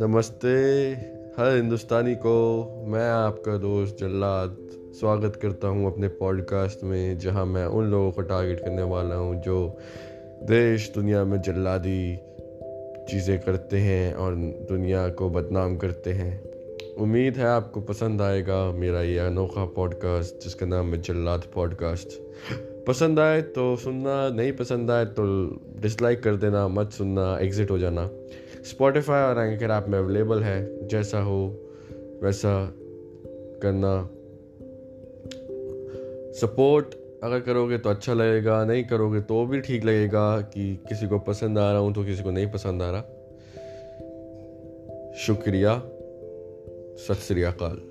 नमस्ते, हर हिंदुस्तानी को मैं आपका दोस्त जल्लाद स्वागत करता हूँ अपने पॉडकास्ट में, जहाँ मैं उन लोगों को टारगेट करने वाला हूँ जो देश, दुनिया में जल्लादी चीज़ें करते हैं और दुनिया को बदनाम करते हैं। उम्मीद है आपको पसंद आएगा मेरा ये अनोखा पॉडकास्ट जिसका नाम है जल्लाद पॉडकास्ट पसंद आए तो सुनना, नहीं पसंद आए तो डिसलाइक कर देना, मत सुनना एग्ज़िट हो जाना। स्पॉटिफाई और एंकर ऐप में अवेलेबल है, जैसा हो, वैसा करना। सपोर्ट अगर करोगे तो अच्छा लगेगा, नहीं करोगे तो भी ठीक लगेगा कि किसी को पसंद आ रहा हूँ तो किसी को नहीं पसंद आ रहा। शुक्रिया, सत श्री अकाल।